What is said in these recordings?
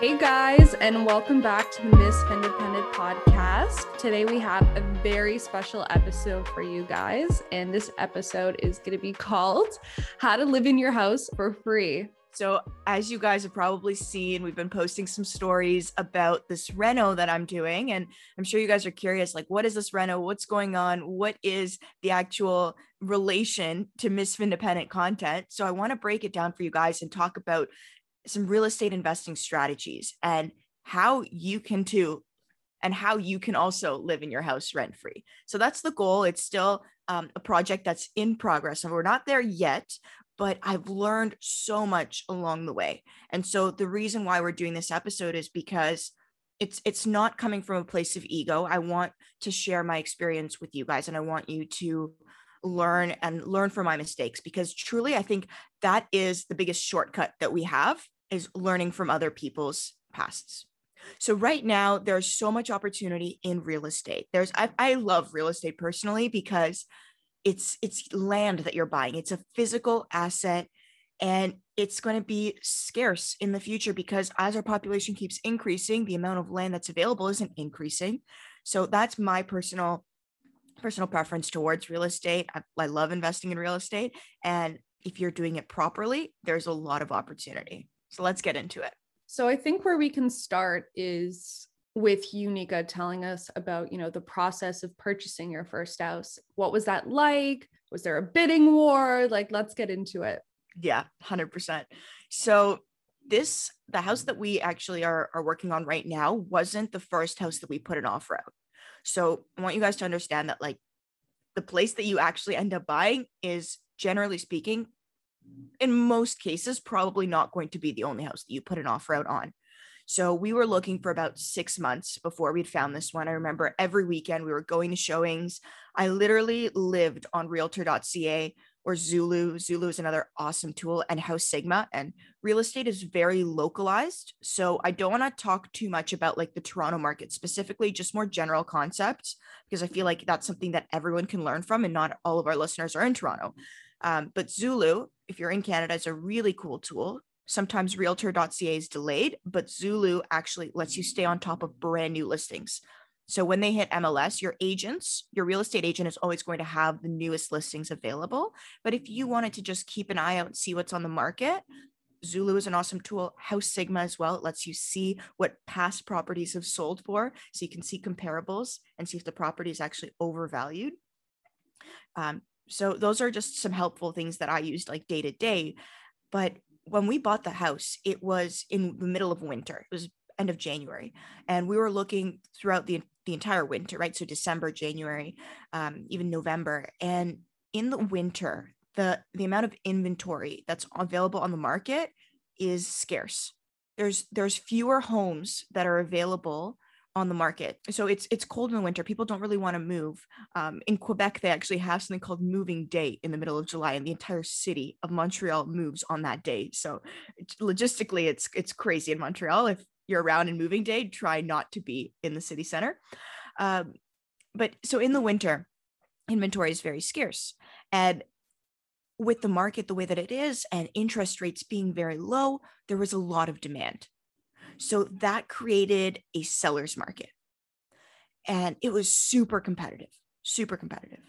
Hey guys, and welcome back to the Miss Independent podcast. Today we have a very special episode for you guys, and this episode is going to be called How to Live in Your House for Free. So, as you guys have probably seen, we've been posting some stories about this reno that I'm doing. And I'm sure you guys are curious like, what is this reno? What's going on? What is the actual relation to Miss Independent content? So, I want to break it down for you guys and talk about some real estate investing strategies and how you can too and how you can also live in your house rent free. So that's the goal. It's still um, a project that's in progress and we're not there yet, but I've learned so much along the way. And so the reason why we're doing this episode is because it's it's not coming from a place of ego. I want to share my experience with you guys and I want you to learn and learn from my mistakes because truly I think that is the biggest shortcut that we have is learning from other people's pasts. So right now there's so much opportunity in real estate. There's I, I love real estate personally because it's it's land that you're buying. It's a physical asset and it's going to be scarce in the future because as our population keeps increasing, the amount of land that's available isn't increasing. So that's my personal personal preference towards real estate. I, I love investing in real estate and if you're doing it properly, there's a lot of opportunity. So let's get into it. So I think where we can start is with you, Nika, telling us about, you know, the process of purchasing your first house. What was that like? Was there a bidding war? Like, let's get into it. Yeah, 100%. So this, the house that we actually are, are working on right now wasn't the first house that we put an offer out. So I want you guys to understand that like the place that you actually end up buying is generally speaking in most cases, probably not going to be the only house that you put an offer out on. So we were looking for about six months before we'd found this one. I remember every weekend we were going to showings. I literally lived on realtor.ca or Zolo. Zolo is another awesome tool and House Sigma. And real estate is very localized. So I don't want to talk too much about like the Toronto market specifically, just more general concepts, because I feel like that's something that everyone can learn from. And not all of our listeners are in Toronto. Um, but Zolo, if you're in Canada, is a really cool tool. Sometimes realtor.ca is delayed, but Zolo actually lets you stay on top of brand new listings. So when they hit MLS, your agents, your real estate agent is always going to have the newest listings available. But if you wanted to just keep an eye out and see what's on the market, Zolo is an awesome tool. House Sigma as well. It lets you see what past properties have sold for. So you can see comparables and see if the property is actually overvalued. Um, so those are just some helpful things that I used like day to day. But when we bought the house, it was in the middle of winter. It was end of January, and we were looking throughout the the entire winter, right? So December, January, um, even November, and in the winter, the the amount of inventory that's available on the market is scarce. There's there's fewer homes that are available on the market. So it's it's cold in the winter. People don't really want to move. Um, in Quebec, they actually have something called moving day in the middle of July, and the entire city of Montreal moves on that day. So logistically, it's it's crazy in Montreal. If you're around in moving day, try not to be in the city center. Um, but so in the winter, inventory is very scarce, and with the market the way that it is and interest rates being very low, there was a lot of demand. So that created a seller's market. And it was super competitive, super competitive.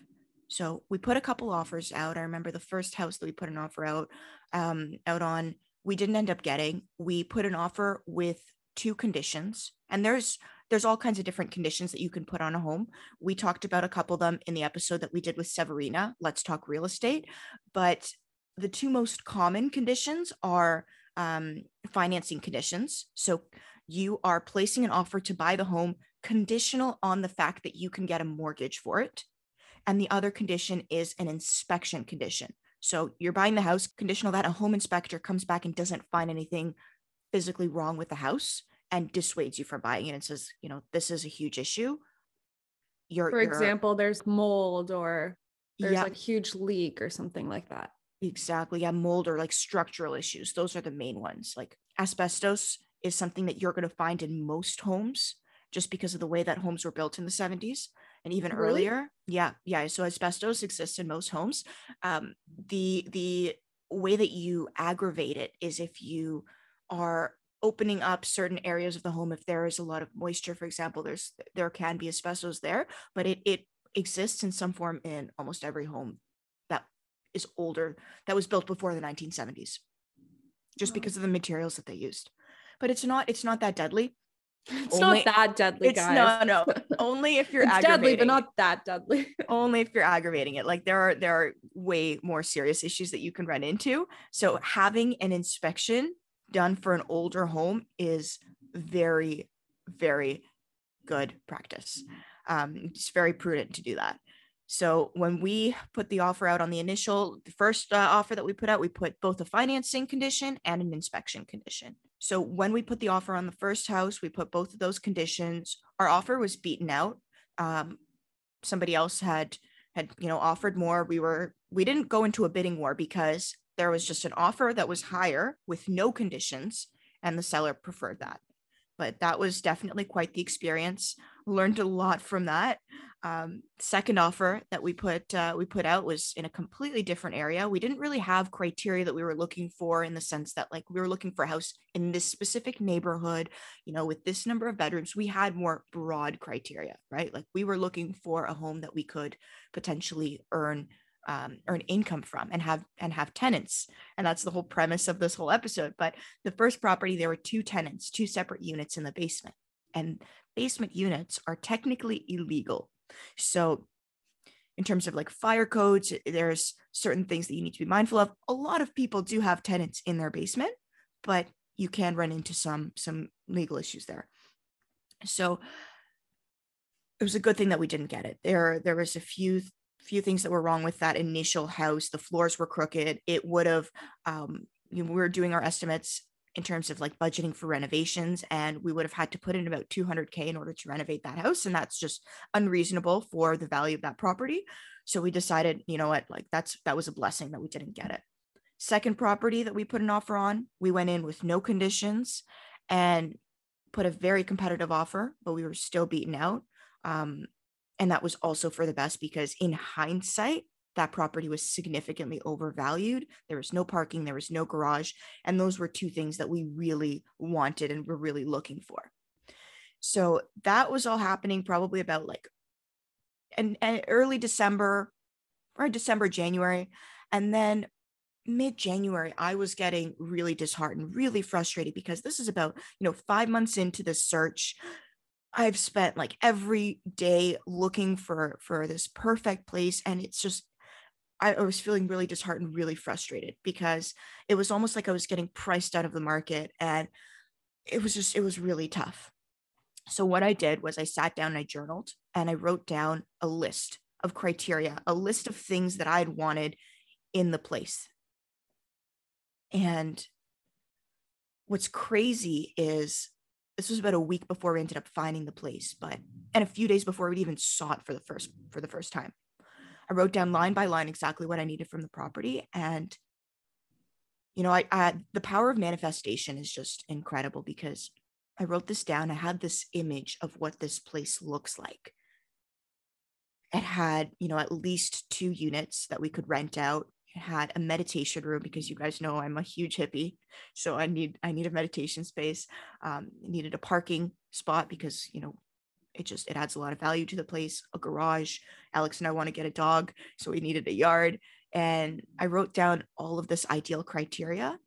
So we put a couple offers out. I remember the first house that we put an offer out um, out on, we didn't end up getting. We put an offer with two conditions, and there's there's all kinds of different conditions that you can put on a home. We talked about a couple of them in the episode that we did with Severina. Let's talk real estate. But the two most common conditions are um, financing conditions. So you are placing an offer to buy the home conditional on the fact that you can get a mortgage for it. And the other condition is an inspection condition. So you're buying the house conditional that a home inspector comes back and doesn't find anything physically wrong with the house and dissuades you from buying it and says, you know, this is a huge issue. You're, For example, there's mold or there's yeah. like huge leak or something like that. Exactly. Yeah, mold or like structural issues. Those are the main ones. Like asbestos is something that you're going to find in most homes just because of the way that homes were built in the 70s and even really? earlier. Yeah, yeah. So asbestos exists in most homes. Um, the the way that you aggravate it is if you are opening up certain areas of the home if there is a lot of moisture for example there's there can be asbestos there but it it exists in some form in almost every home that is older that was built before the 1970s just oh. because of the materials that they used. But it's not it's not that deadly. It's only, not that deadly it's guys. no. No only if you're it's deadly but not that deadly. Only if you're aggravating it. Like there are there are way more serious issues that you can run into. So having an inspection done for an older home is very very good practice. Um, it's very prudent to do that. So when we put the offer out on the initial the first uh, offer that we put out we put both a financing condition and an inspection condition. So when we put the offer on the first house we put both of those conditions. Our offer was beaten out. Um, somebody else had had you know offered more. We were we didn't go into a bidding war because there was just an offer that was higher with no conditions and the seller preferred that. But that was definitely quite the experience. Learned a lot from that. Um, second offer that we put uh, we put out was in a completely different area. We didn't really have criteria that we were looking for in the sense that like we were looking for a house in this specific neighborhood you know with this number of bedrooms. We had more broad criteria right? Like we were looking for a home that we could potentially earn um, earn income from and have and have tenants and that's the whole premise of this whole episode but the first property there were two tenants two separate units in the basement and basement units are technically illegal so in terms of like fire codes, there's certain things that you need to be mindful of. A lot of people do have tenants in their basement, but you can run into some some legal issues there. So it was a good thing that we didn't get it. There there was a few few things that were wrong with that initial house. The floors were crooked. It would have um you know, we were doing our estimates in terms of like budgeting for renovations and we would have had to put in about 200k in order to renovate that house and that's just unreasonable for the value of that property so we decided you know what like that's that was a blessing that we didn't get it second property that we put an offer on we went in with no conditions and put a very competitive offer but we were still beaten out um, and that was also for the best because in hindsight that property was significantly overvalued. There was no parking, there was no garage. And those were two things that we really wanted and were really looking for. So that was all happening probably about like and, and early December or December, January. And then mid January, I was getting really disheartened, really frustrated because this is about, you know, five months into the search. I've spent like every day looking for for this perfect place and it's just I, was feeling really disheartened, really frustrated because it was almost like I was getting priced out of the market and it was just, it was really tough. So, what I did was I sat down and I journaled and I wrote down a list of criteria, a list of things that I'd wanted in the place. And what's crazy is this was about a week before we ended up finding the place, but and a few days before we even saw it for the first for the first time. I wrote down line by line exactly what I needed from the property. And, you know, I, I the power of manifestation is just incredible because I wrote this down. I had this image of what this place looks like. It had, you know, at least two units that we could rent out. Had a meditation room because you guys know I'm a huge hippie, so I need I need a meditation space. Um, needed a parking spot because you know it just it adds a lot of value to the place a garage alex and i want to get a dog so we needed a yard and i wrote down all of this ideal criteria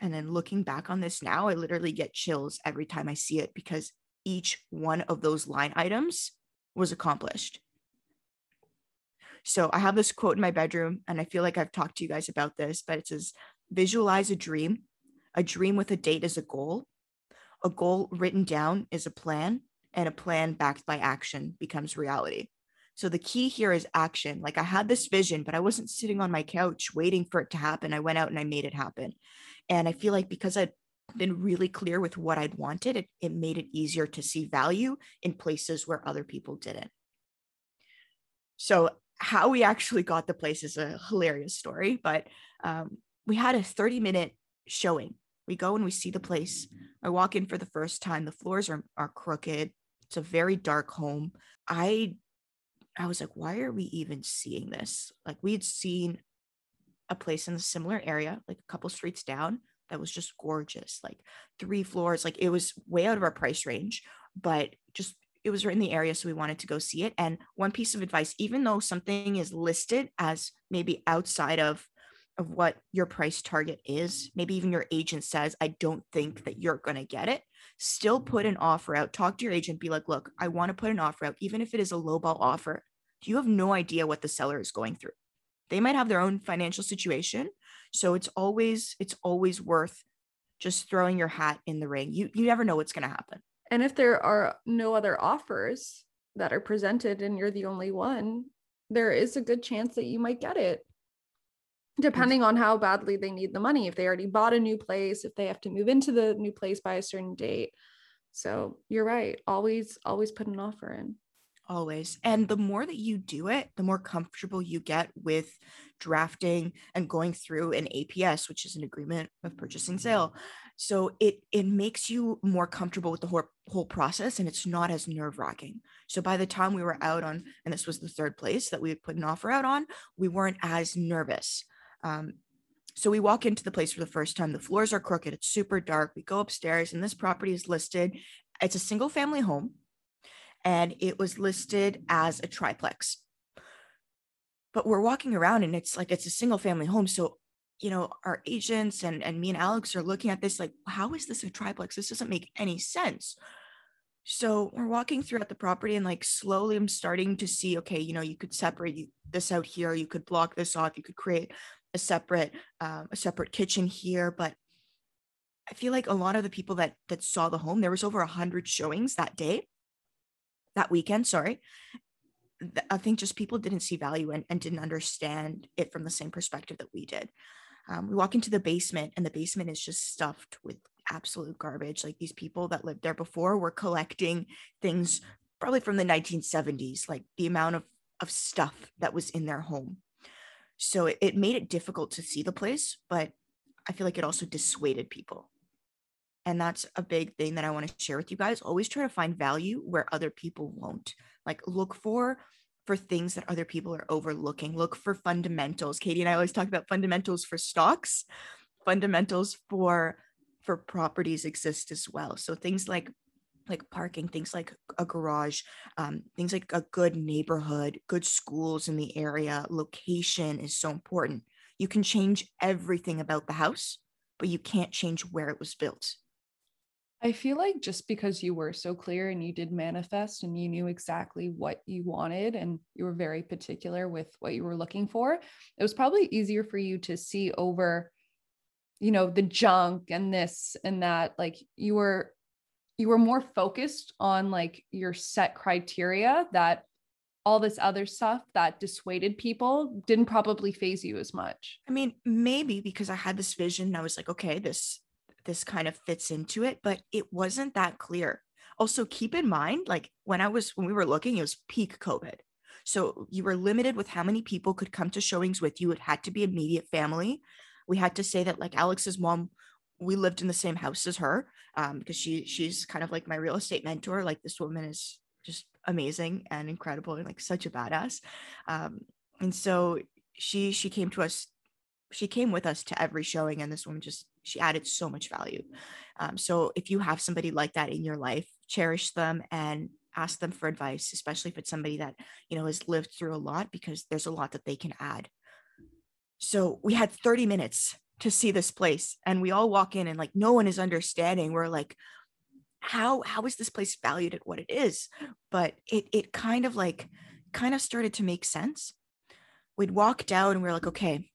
and then looking back on this now i literally get chills every time i see it because each one of those line items was accomplished so i have this quote in my bedroom and i feel like i've talked to you guys about this but it says visualize a dream a dream with a date is a goal a goal written down is a plan and a plan backed by action becomes reality. So the key here is action. Like I had this vision, but I wasn't sitting on my couch waiting for it to happen. I went out and I made it happen. And I feel like because I'd been really clear with what I'd wanted, it, it made it easier to see value in places where other people didn't. So, how we actually got the place is a hilarious story, but um, we had a 30 minute showing. We go and we see the place. I walk in for the first time. The floors are, are crooked. It's a very dark home. I I was like, why are we even seeing this? Like we had seen a place in a similar area, like a couple streets down, that was just gorgeous, like three floors. Like it was way out of our price range, but just it was right in the area. So we wanted to go see it. And one piece of advice, even though something is listed as maybe outside of of what your price target is, maybe even your agent says, I don't think that you're going to get it, still put an offer out. Talk to your agent, be like, look, I want to put an offer out, even if it is a lowball offer. You have no idea what the seller is going through. They might have their own financial situation. So it's always, it's always worth just throwing your hat in the ring. You you never know what's gonna happen. And if there are no other offers that are presented and you're the only one, there is a good chance that you might get it. Depending on how badly they need the money if they already bought a new place if they have to move into the new place by a certain date. So you're right always always put an offer in. Always. And the more that you do it the more comfortable you get with drafting and going through an aps which is an agreement of purchasing sale so it it makes you more comfortable with the whole, whole process and it's not as nerve-wracking so by the time we were out on and this was the third place that we had put an offer out on we weren't as nervous um, so we walk into the place for the first time. The floors are crooked. It's super dark. We go upstairs, and this property is listed. It's a single family home, and it was listed as a triplex. But we're walking around, and it's like it's a single family home. So, you know, our agents and, and me and Alex are looking at this like, how is this a triplex? This doesn't make any sense. So we're walking throughout the property and like slowly I'm starting to see, okay, you know, you could separate this out here, you could block this off, you could create a separate um, a separate kitchen here but i feel like a lot of the people that that saw the home there was over a 100 showings that day that weekend sorry i think just people didn't see value and, and didn't understand it from the same perspective that we did um, we walk into the basement and the basement is just stuffed with absolute garbage like these people that lived there before were collecting things probably from the 1970s like the amount of of stuff that was in their home so it, it made it difficult to see the place, but I feel like it also dissuaded people. And that's a big thing that I want to share with you guys. Always try to find value where other people won't. Like look for for things that other people are overlooking. Look for fundamentals. Katie and I always talk about fundamentals for stocks. Fundamentals for for properties exist as well. So things like like parking, things like a garage, um, things like a good neighborhood, good schools in the area, location is so important. You can change everything about the house, but you can't change where it was built. I feel like just because you were so clear and you did manifest and you knew exactly what you wanted and you were very particular with what you were looking for, it was probably easier for you to see over, you know, the junk and this and that. Like you were you were more focused on like your set criteria that all this other stuff that dissuaded people didn't probably phase you as much. I mean, maybe because I had this vision I was like, okay, this this kind of fits into it, but it wasn't that clear. Also, keep in mind like when I was when we were looking, it was peak COVID. So you were limited with how many people could come to showings with you. It had to be immediate family. We had to say that like Alex's mom we lived in the same house as her um, because she she's kind of like my real estate mentor. Like this woman is just amazing and incredible and like such a badass. Um, and so she she came to us, she came with us to every showing, and this woman just she added so much value. Um, so if you have somebody like that in your life, cherish them and ask them for advice, especially if it's somebody that you know has lived through a lot, because there's a lot that they can add. So we had 30 minutes to see this place and we all walk in and like no one is understanding. We're like how how is this place valued at what it is? But it it kind of like kind of started to make sense. We'd walk down and we are like okay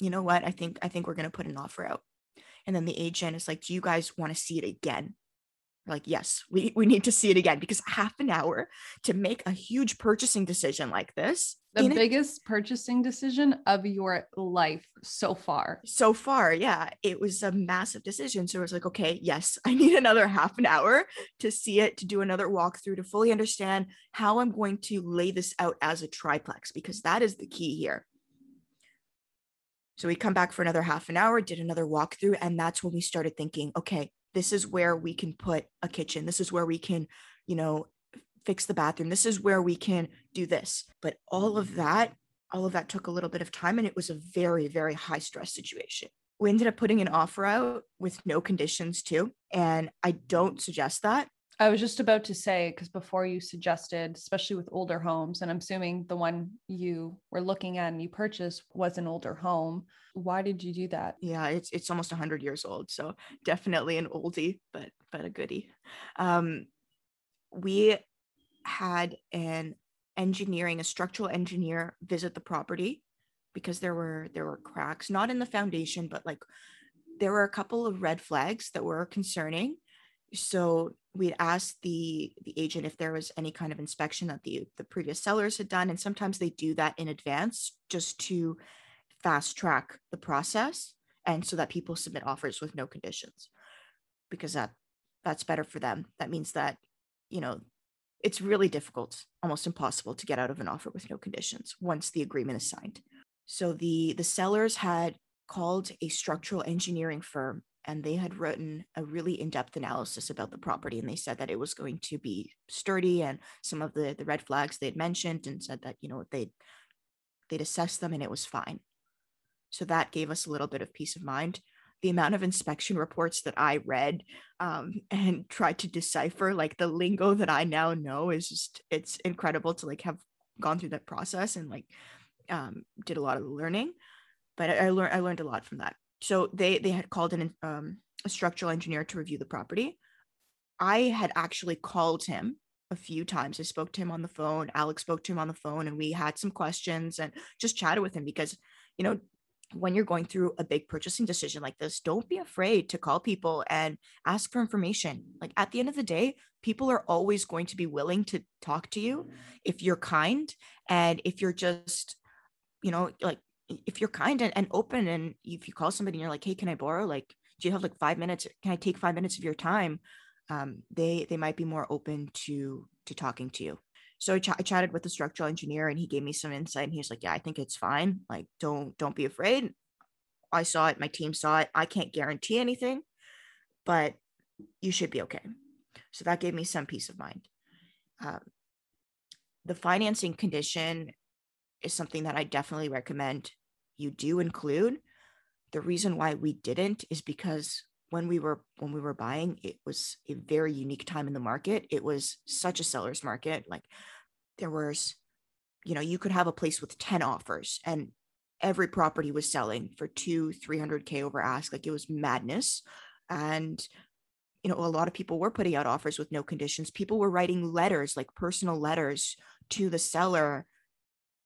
you know what? I think i think we're to put an offer out and then the agent is like do you guys want to see it again? Like yes we, we need to see it again because half an hour to make a huge purchasing decision like this the biggest a, purchasing decision of your life so far. So far yeah it was a massive decision. So it was like okay yes i need another half an hour to see it to do another walkthrough to fully understand how i'm going to lay this out as a triplex because that is the key here so we come back for another half an hour did another walkthrough and that's when we started thinking okay this is where we can put a kitchen this is where we can you know fix the bathroom this is where we can do this but all of that all of that took a little bit of time and it was a very very high stress situation we ended up putting an offer out with no conditions too. And I don't suggest that. I was just about to say, because before you suggested, especially with older homes, and I'm assuming the one you were looking at and you purchased was an older home. Why did you do that? Yeah, it's it's almost 100 years old, so definitely an oldie, but but a goodie. Um, we had an engineering, a structural engineer visit the property because there were there were cracks, not in the foundation, but like there were a couple of red flags that were concerning. So we'd ask the the agent if there was any kind of inspection that the the previous sellers had done, and sometimes they do that in advance just to fast track the process and so that people submit offers with no conditions because that that's better for them. That means that you know it's really difficult, almost impossible to get out of an offer with no conditions once the agreement is signed. So the the sellers had called a structural engineering firm and they had written a really in-depth analysis about the property and they said that it was going to be sturdy and some of the the red flags they had mentioned and said that you know they'd they'd assessed them and it was fine. So that gave us a little bit of peace of mind. The amount of inspection reports that i read um, and tried to decipher like the lingo that i now know is just it's incredible to like have gone through that process and like um, did a lot of learning. But I, I learned I learned a lot from that. So they they had called in um, a structural engineer to review the property. I had actually called him a few times. I spoke to him on the phone. Alex spoke to him on the phone, and we had some questions and just chatted with him because, you know, when you're going through a big purchasing decision like this, don't be afraid to call people and ask for information. Like at the end of the day, people are always going to be willing to talk to you if you're kind and if you're just, you know, like if you're kind and, and open and if you call somebody and you're like hey can i borrow like do you have like five minutes? Can i take five minutes of your time? Um, they they might be more open to to talking to you. So I, ch- I chatted with the structural engineer and he gave me some insight and he was like yeah i think it's fine. Like don't don't be afraid. I saw it. My team saw it. I can't guarantee anything but you should be okay. So that gave me some peace of mind. Um, the financing condition is something that I definitely recommend you do include. The reason why we didn't is because when we were when we were buying, it was a very unique time in the market. It was such a seller's market. Like there was, you know, you could have a place with 10 offers and every property was selling for two, 300K over ask. Like it was madness. And you know, a lot of people were putting out offers with no conditions. People were writing letters, like personal letters to the seller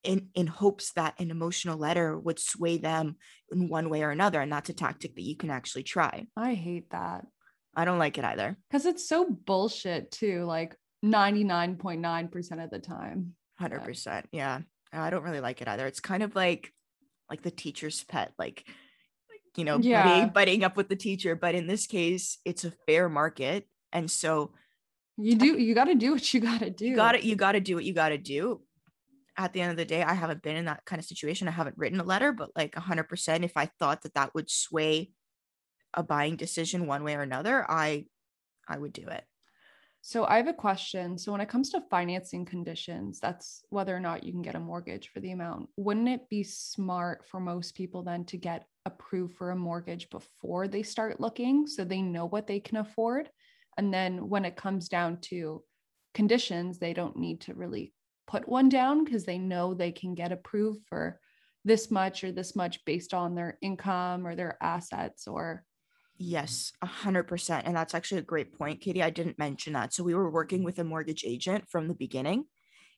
in in hopes that an emotional letter would sway them in one way or another and that's a tactic that you can actually try. I hate that. I don't like it either. Because it's so bullshit too like 99.9% of the time. 100% yeah. i don't really like it either. It's kind of like like the teacher's pet like you know yeah. buddy, buddying up with the teacher but in this case it's a fair market. And so you do you got to do what you got to do you got to you got to do what you got to do at the end of the day, I haven't been in that kind of situation. I haven't written a letter, but like 100%, if I thought that that would sway a buying decision one way or another, I I would do it. So I have a question. So when it comes to financing conditions, that's whether or not you can get a mortgage for the amount. Wouldn't it be smart for most people then to get approved for a mortgage before they start looking so they know what they can afford? And then when it comes down to conditions, they don't need to really put one down because they know they can get approved for this much or this much based on their income or their assets or Yes, a hundred percent. And that's actually a great point, Katie. I didn't mention that. So we were working with a mortgage agent from the beginning,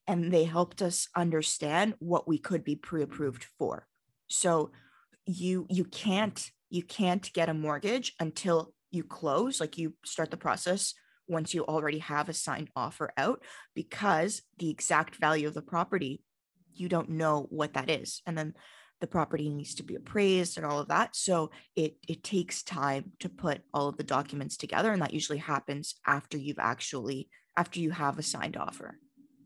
and they helped us understand what we could be pre-approved for. So you you can't you can't get a mortgage until you close, like you start the process once you already have a signed offer out because the exact value of the property you don't know what that is. And then the property needs to be appraised and all of that. So it it takes time to put all of the documents together and that usually happens after you've actually after you have a signed offer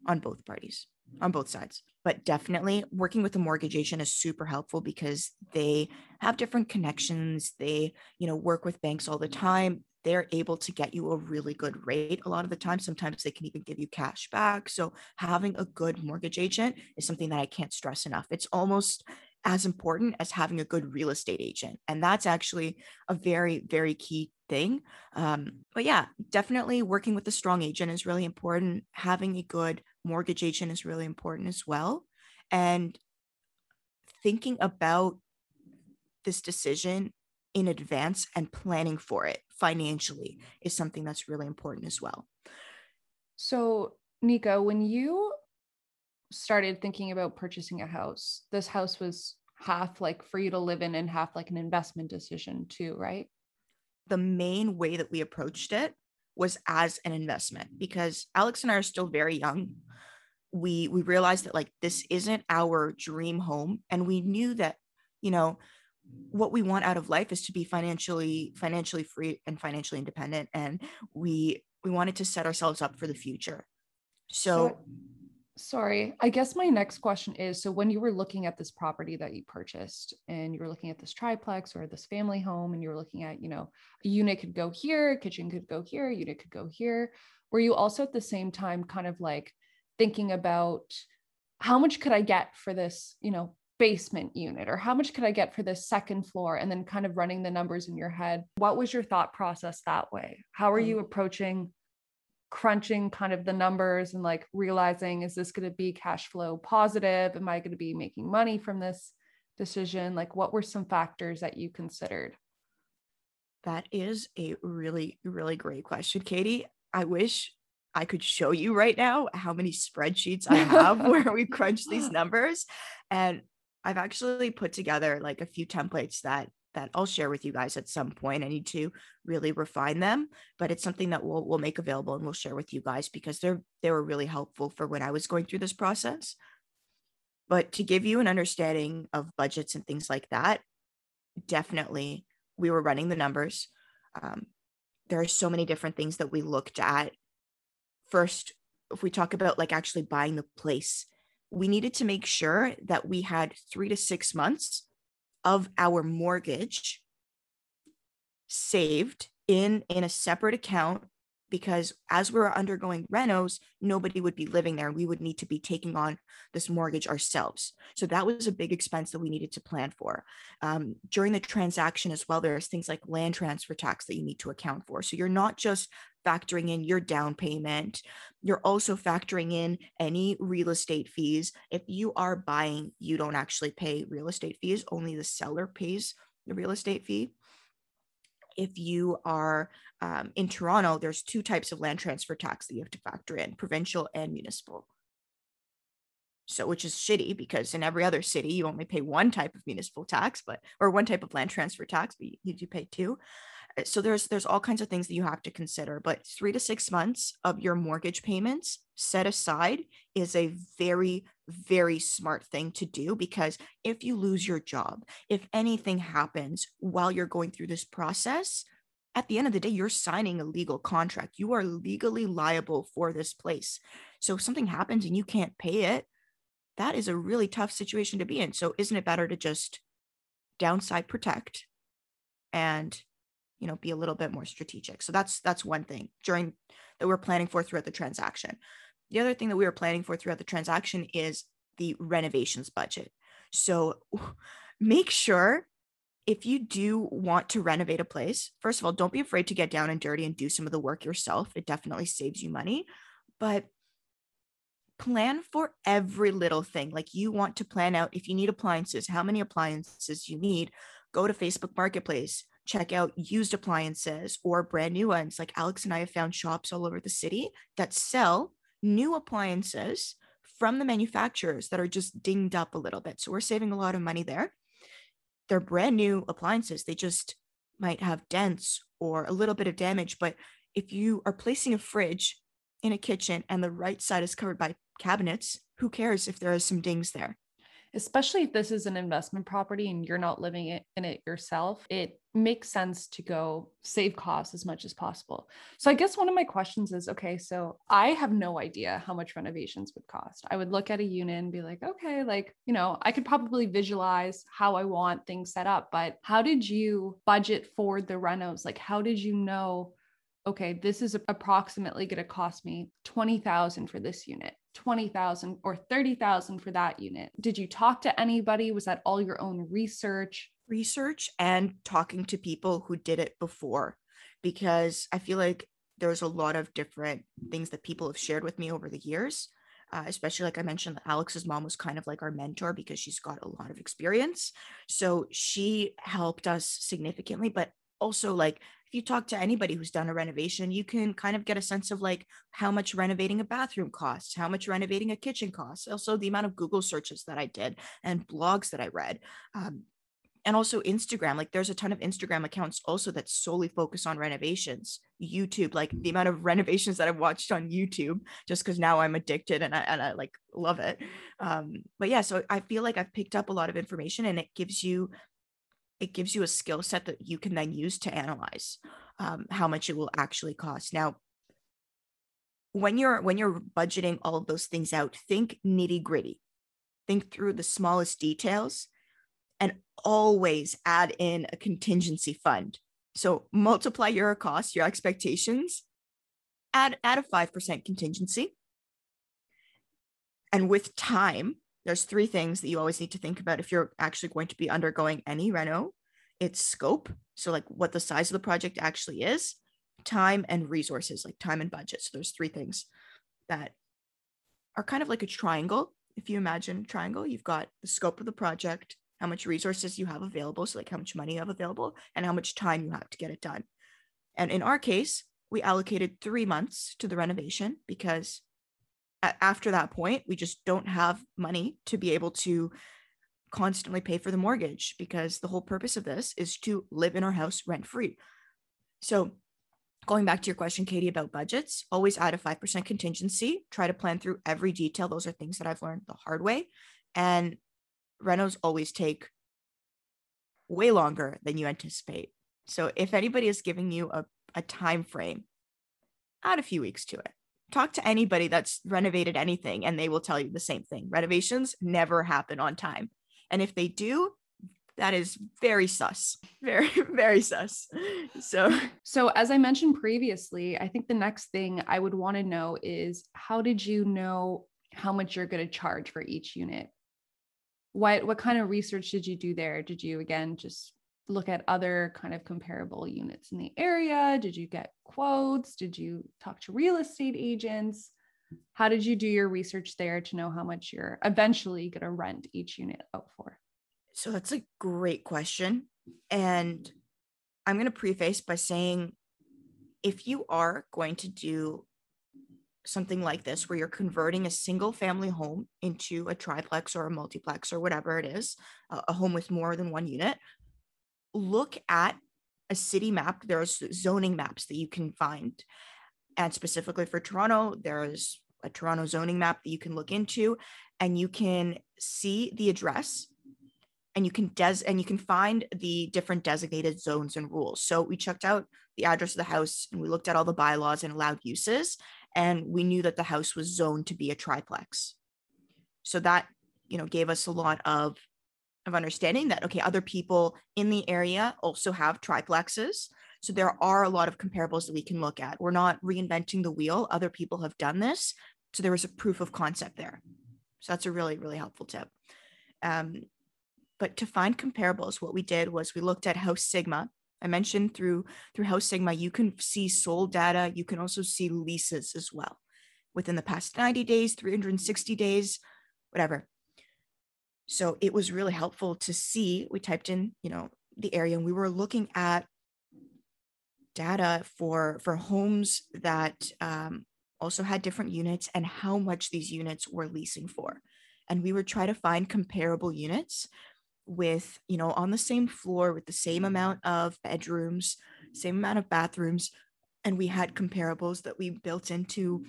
on both parties on both sides but definitely working with a mortgage agent is super helpful because they have different connections they you know work with banks all the time they're able to get you a really good rate a lot of the time. Sometimes they can even give you cash back. So having a good mortgage agent is something that I can't stress enough. It's almost as important as having a good real estate agent. And that's actually a very, very key thing. Um, but yeah, definitely working with a strong agent is really important. Having a good mortgage agent is really important as well. And thinking about this decision in advance and planning for it financially is something that's really important as well. So, Nico, when you started thinking about purchasing a house, this house was half like for you to live in and half like an investment decision too, right? The main way that we approached it was as an investment because Alex and I are still very young. We we realized that like this isn't our dream home and we knew that, you know, what we want out of life is to be financially financially free and financially independent and we we wanted to set ourselves up for the future. So, sorry, I guess my next question is so when you were looking at this property that you purchased and you were looking at this triplex or this family home and you were looking at, you know, a unit could go here, kitchen could go here, unit could go here, were you also at the same time kind of like thinking about how much could I get for this, you know, basement unit or how much could I get for this second floor and then kind of running the numbers in your head? What was your thought process that way? How are you mm. approaching crunching kind of the numbers and like realizing is this going to be cash flow positive? Am I going to be making money from this decision? Like, what were some factors that you considered? That is a really, really great question, Katie. I wish I could show you right now how many spreadsheets I have where we crunch these numbers. And I've actually put together like a few templates that that I'll share with you guys at some point. I need to really refine them, but it's something that we'll we'll make available and we'll share with you guys because they're they were really helpful for when I was going through this process. But to give you an understanding of budgets and things like that, definitely we were running the numbers. Um, there are so many different things that we looked at. First, if we talk about like actually buying the place, we needed to make sure that we had three to six months of our mortgage saved in in a separate account because as we are undergoing renos nobody would be living there. We would need to be taking on this mortgage ourselves. So that was a big expense that we needed to plan for. Um, during the transaction as well there's things like land transfer tax that you need to account for. So you're not just factoring in your down payment. You're also factoring in any real estate fees. If you are buying, you don't actually pay real estate fees, only the seller pays the real estate fee. If you are um, in Toronto, there's two types of land transfer tax that you have to factor in provincial and municipal. So, which is shitty because in every other city, you only pay one type of municipal tax, but or one type of land transfer tax, but you do pay two. Uh, so there's there's all kinds of things that you have to consider but 3 to 6 months of your mortgage payments set aside is a very very smart thing to do because if you lose your job if anything happens while you're going through this process at the end of the day you're signing a legal contract. You are legally liable for this place. So if something happens and you can't pay it that is a really tough situation to be in. So isn't it better to just downside protect and you know be a little bit more strategic. So that's that's one thing during that we're planning for throughout the transaction. The other thing that we were planning for throughout the transaction is the renovations budget. So make sure if you do want to renovate a place first of all don't be afraid to get down and dirty and do some of the work yourself. It definitely saves you money. But plan for every little thing. Like you want to plan out if you need appliances how many appliances you need go to facebook marketplace check out used appliances or brand new ones. Like Alex and I have found shops all over the city that sell new appliances from the manufacturers that are just dinged up a little bit. So we're saving a lot of money there. They're brand new appliances. They just might have dents or a little bit of damage. But if you are placing a fridge in a kitchen and the right side is covered by cabinets, who cares if there are some dings there? Especially if this is an investment property and you're not living it, in it yourself, it makes sense to go save costs as much as possible. So I guess one of my questions is okay, so I have no idea how much renovations would cost. I would look at a unit and be like, okay, like, you know, I could probably visualize how I want things set up, but how did you budget for the renos? Like how did you know okay, this is approximately going to cost me 20,000 for this unit. 20,000 or 30,000 for that unit. Did you talk to anybody? Was that all your own research? Research and talking to people who did it before because I feel like there's a lot of different things that people have shared with me over the years. Uh, especially like I mentioned, Alex's mom was kind of like our mentor because she's got a lot of experience. So she helped us significantly, but also like if you talk to anybody who's done a renovation, you can kind of get a sense of like how much renovating a bathroom costs, how much renovating a kitchen costs, also the amount of Google searches that I did and blogs that I read. Um, and also Instagram, like there's a ton of Instagram accounts also that solely focus on renovations. YouTube, like the amount of renovations that I've watched on YouTube, just because now I'm addicted and I, and I like love it. Um, but yeah, so I feel like I've picked up a lot of information and it gives you it gives you a skill set that you can then use to analyze um, how much it will actually cost. Now when you're when you're budgeting all of those things out think nitty gritty think through the smallest details and always add in a contingency fund. So multiply your costs your expectations add add a 5% contingency. And with time there's three things that you always need to think about if you're actually going to be undergoing any reno. It's scope so like what the size of the project actually is time and resources like time and budget. So there's three things that are kind of like a triangle. If you imagine a triangle you've got the scope of the project how much resources you have available so like how much money you have available and how much time you have to get it done. And in our case we allocated three months to the renovation because after that point, we just don't have money to be able to constantly pay for the mortgage because the whole purpose of this is to live in our house rent free. So, going back to your question, Katie, about budgets, always add a 5% contingency. Try to plan through every detail. Those are things that I've learned the hard way. And renos always take way longer than you anticipate. So, if anybody is giving you a, a time frame, add a few weeks to it talk to anybody that's renovated anything and they will tell you the same thing. Renovations never happen on time. And if they do, that is very sus. Very, very sus. So, so as I mentioned previously, I think the next thing I would want to know is how did you know how much you're going to charge for each unit? What what kind of research did you do there? Did you again just look at other kind of comparable units in the area? Did you get quotes? Did you talk to real estate agents? How did you do your research there to know how much you're eventually going to rent each unit out for? So that's a great question. And I'm going to preface by saying if you are going to do something like this, where you're converting a single family home into a triplex or a multiplex or whatever it is, a home with more than one unit, look at a city map. There's zoning maps that you can find. And specifically for Toronto, there's a Toronto zoning map that you can look into and you can see the address and you can des and you can find the different designated zones and rules. So we checked out the address of the house and we looked at all the bylaws and allowed uses and we knew that the house was zoned to be a triplex. So that, you know, gave us a lot of of understanding that okay other people in the area also have triplexes. So there are a lot of comparables that we can look at. We're not reinventing the wheel. Other people have done this. So there was a proof of concept there. So that's a really really helpful tip. Um, but to find comparables what we did was we looked at house sigma. I mentioned through through house sigma you can see sold data. You can also see leases as well. Within the past 90 days 360 days whatever so it was really helpful to see. We typed in, you know, the area and we were looking at data for for homes that um, also had different units and how much these units were leasing for. And we would try to find comparable units with, you know, on the same floor with the same amount of bedrooms, same amount of bathrooms. And we had comparables that we built into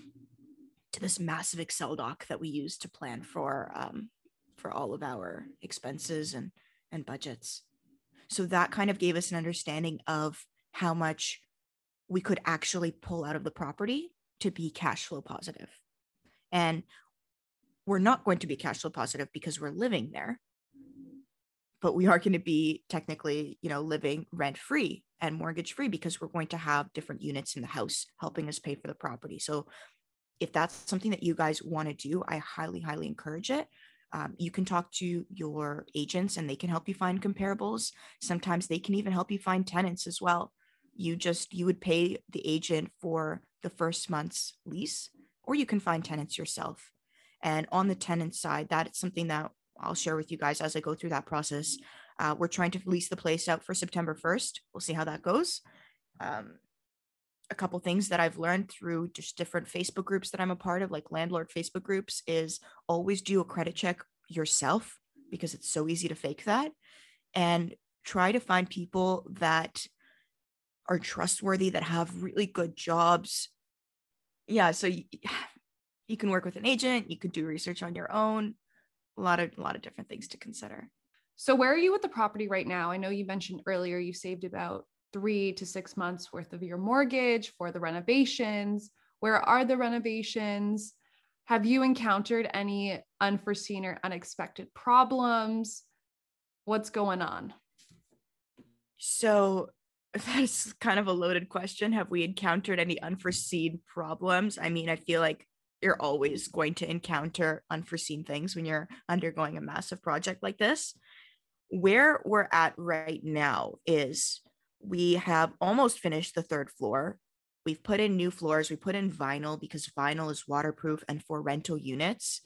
to this massive Excel doc that we used to plan for um, for all of our expenses and and budgets so that kind of gave us an understanding of how much we could actually pull out of the property to be cash flow positive. and we're not going to be cash flow positive because we're living there but we are going to be technically you know living rent free and mortgage free because we're going to have different units in the house helping us pay for the property so if that's something that you guys want to do, I highly, highly encourage it. Um, you can talk to your agents and they can help you find comparables. Sometimes they can even help you find tenants as well. You just you would pay the agent for the first month's lease, or you can find tenants yourself. And on the tenant side, that's something that I'll share with you guys as I go through that process. Uh, we're trying to lease the place out for September 1st. We'll see how that goes. Um, a couple things that I've learned through just different Facebook groups that I'm a part of, like landlord Facebook groups, is always do a credit check yourself because it's so easy to fake that. And try to find people that are trustworthy, that have really good jobs. Yeah. So you, you can work with an agent, you could do research on your own. A lot of a lot of different things to consider. So where are you with the property right now? I know you mentioned earlier you saved about three to six months worth of your mortgage for the renovations? Where are the renovations? Have you encountered any unforeseen or unexpected problems? What's going on? So that's kind of a loaded question. Have we encountered any unforeseen problems? I mean, I feel like you're always going to encounter unforeseen things when you're undergoing a massive project like this. Where we're at right now is we have almost finished the third floor. We've put in new floors. We put in vinyl because vinyl is waterproof and for rental units,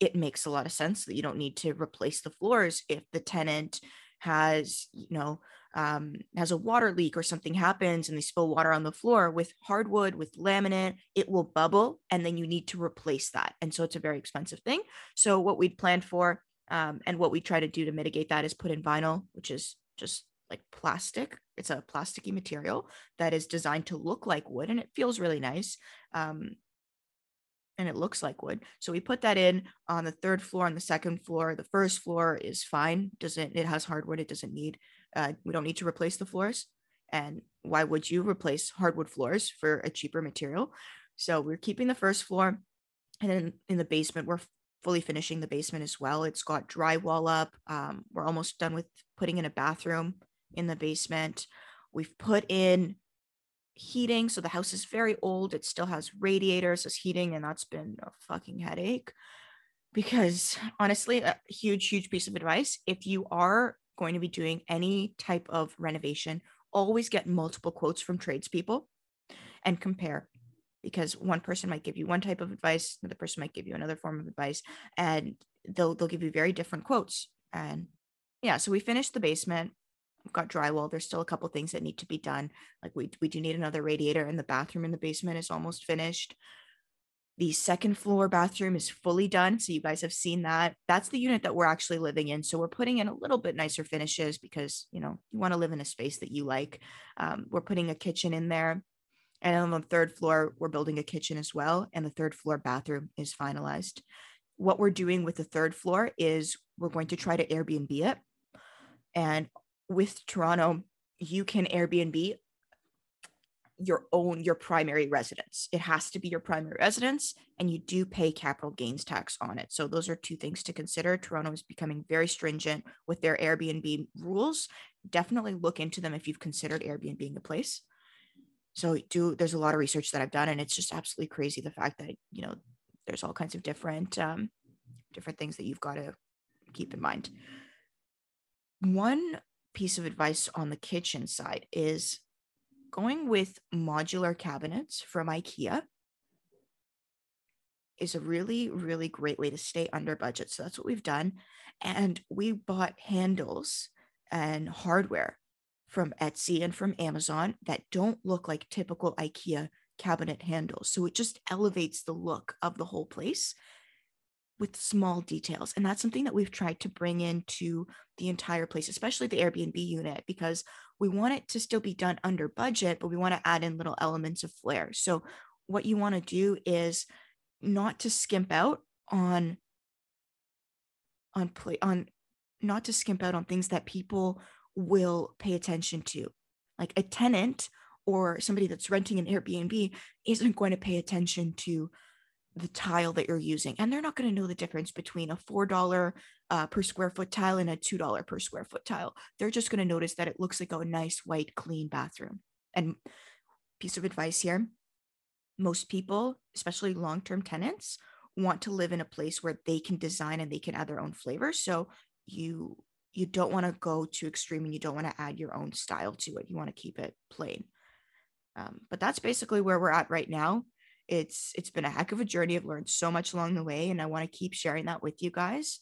it makes a lot of sense that you don't need to replace the floors if the tenant has, you know, um, has a water leak or something happens and they spill water on the floor with hardwood, with laminate, it will bubble and then you need to replace that. And so it's a very expensive thing. So, what we'd planned for um, and what we try to do to mitigate that is put in vinyl, which is just like plastic. It's a plasticky material that is designed to look like wood and it feels really nice. Um, and it looks like wood. So we put that in on the third floor on the second floor. The first floor is fine. Doesn't it has hardwood? It doesn't need uh, we don't need to replace the floors. And why would you replace hardwood floors for a cheaper material? So we're keeping the first floor. And then in the basement, we're fully finishing the basement as well. It's got drywall up. Um, we're almost done with putting in a bathroom in the basement. We've put in heating. So the house is very old. It still has radiators as heating, and that's been a fucking headache. Because honestly, a huge, huge piece of advice if you are going to be doing any type of renovation, always get multiple quotes from tradespeople and compare because one person might give you one type of advice, another person might give you another form of advice, and they'll they'll give you very different quotes. And yeah, so we finished the basement. We've got drywall. There's still a couple things that need to be done. Like we we do need another radiator, and the bathroom in the basement is almost finished. The second floor bathroom is fully done. So you guys have seen that. That's the unit that we're actually living in. So we're putting in a little bit nicer finishes because, you know, you want to live in a space that you like. Um, we're putting a kitchen in there. And on the third floor, we're building a kitchen as well. And the third floor bathroom is finalized. What we're doing with the third floor is we're going to try to Airbnb it. And with Toronto, you can Airbnb your own your primary residence. It has to be your primary residence and you do pay capital gains tax on it. So those are two things to consider. Toronto is becoming very stringent with their Airbnb rules. Definitely look into them if you've considered Airbnb being a place. So do there's a lot of research that I've done and it's just absolutely crazy the fact that, you know, there's all kinds of different um different things that you've got to keep in mind. One piece of advice on the kitchen side is going with modular cabinets from IKEA is a really, really great way to stay under budget. So that's what we've done. And we bought handles and hardware from Etsy and from Amazon that don't look like typical IKEA cabinet handles. So it just elevates the look of the whole place with small details. And that's something that we've tried to bring into the entire place, especially the Airbnb unit, because we want it to still be done under budget, but we want to add in little elements of flair. So, what you want to do is not to skimp out on on play on not to skimp out on things that people will pay attention to. Like a tenant or somebody that's renting an Airbnb isn't going to pay attention to the tile that you're using and they're not going to know the difference between a $4 uh, per square foot tile and a $2 per square foot tile they're just going to notice that it looks like a nice white clean bathroom and piece of advice here most people, especially long term tenants, want to live in a place where they can design and they can add their own flavor. So you you don't want to go too extreme and you don't want to add your own style to it. You want to keep it plain. Um, but that's basically where we're at right now. It's it's been a heck of a journey. I've learned so much along the way, and I want to keep sharing that with you guys.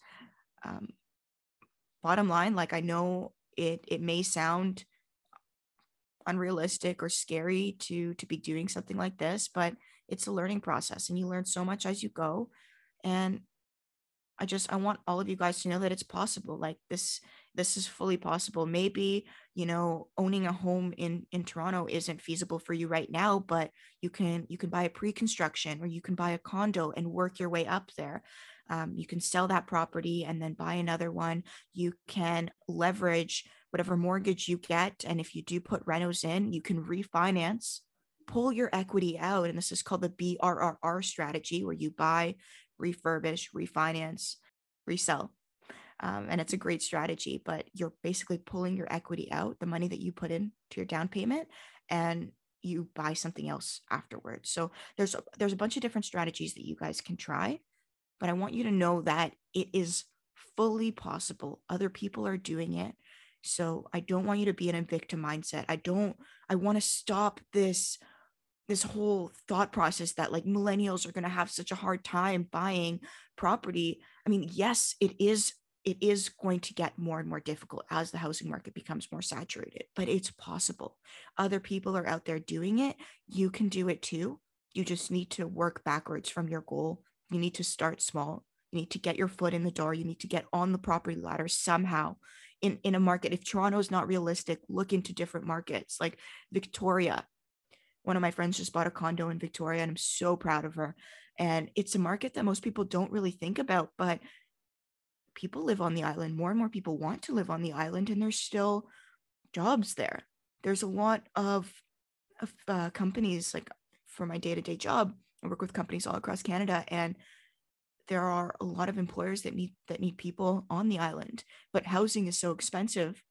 Um, bottom line, like I know it it may sound unrealistic or scary to to be doing something like this, but it's a learning process, and you learn so much as you go. And I just I want all of you guys to know that it's possible. Like this this is fully possible. Maybe, you know, owning a home in in Toronto isn't feasible for you right now, but you can you can buy a pre-construction or you can buy a condo and work your way up there. Um, you can sell that property and then buy another one. You can leverage whatever mortgage you get, and if you do put renos in, you can refinance, pull your equity out, and this is called the BRRR strategy, where you buy refurbish, refinance, resell. Um, and it's a great strategy, but you're basically pulling your equity out, the money that you put in to your down payment, and you buy something else afterwards. So there's a, there's a bunch of different strategies that you guys can try, but I want you to know that it is fully possible. Other people are doing it. So I don't want you to be in a victim mindset. I don't I want to stop this this whole thought process that like millennials are going to have such a hard time buying property i mean yes it is it is going to get more and more difficult as the housing market becomes more saturated but it's possible. Other people are out there doing it. You can do it too. You just need to work backwards from your goal. You need to start small. You need to get your foot in the door. You need to get on the property ladder somehow in in a market. If toronto is not realistic look into different markets like victoria. One of my friends just bought a condo in Victoria and I'm so proud of her. And it's a market that most people don't really think about, but people live on the island. More and more people want to live on the island, and there's still jobs there. There's a lot of, of uh, companies, like for my day to day job, I work with companies all across Canada, and there are a lot of employers that need that need people on the island, but housing is so expensive,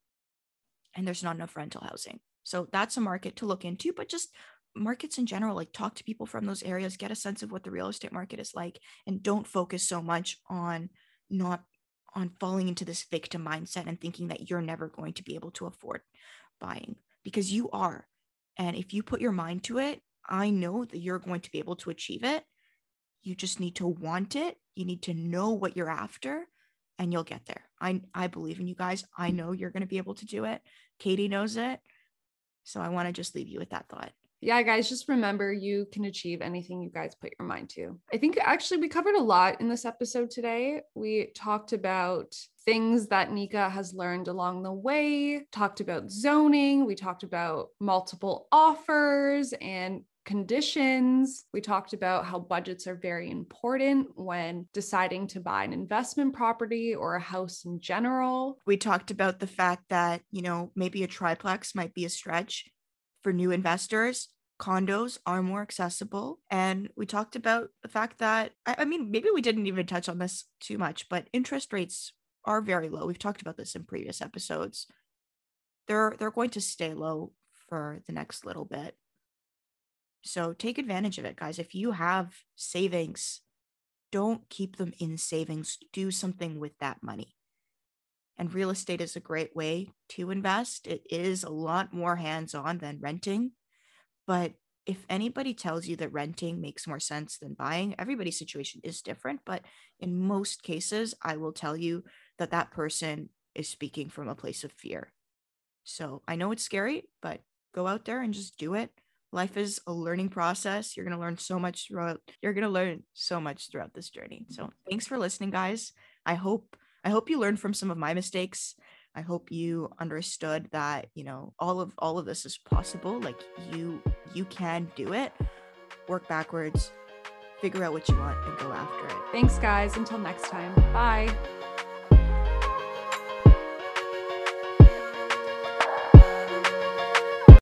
and there's not enough rental housing. So that's a market to look into, but just markets in general like talk to people from those areas get a sense of what the real estate market is like and don't focus so much on not on falling into this victim mindset and thinking that you're never going to be able to afford buying because you are. And if you put your mind to it i know that you're going to be able to achieve it. You just need to want it. You need to know what you're after and you'll get there. I i believe in you guys. I know you're going to be able to do it. Katie knows it. So i want to just leave you with that thought yeah, guys, just remember you can achieve anything you guys put your mind to. I think actually we covered a lot in this episode today. We talked about things that Nika has learned along the way, talked about zoning, we talked about multiple offers and conditions. We talked about how budgets are very important when deciding to buy an investment property or a house in general. We talked about the fact that, you know, maybe a triplex might be a stretch for new investors. Condos are more accessible. And we talked about the fact that I, I, mean maybe we didn't even touch on this too much but interest rates are very low. We've talked about this in previous episodes. They're they're going to stay low for the next little bit. So take advantage of it guys. If you have savings don't keep them in savings. Do something with that money and real estate is a great way to invest. It is a lot more hands on than renting. But if anybody tells you that renting makes more sense than buying, everybody's situation is different. But in most cases, I will tell you that that person is speaking from a place of fear. So I know it's scary, but go out there and just do it. Life is a learning process. You're going to learn so much throughout. You're going to learn so much throughout this journey. So thanks for listening, guys. I hope I hope you learned from some of my mistakes. I hope you understood that, you know, all of all of this is possible. Like you you can do it. Work backwards, figure out what you want and go after it. Thanks guys. Until next time. Bye.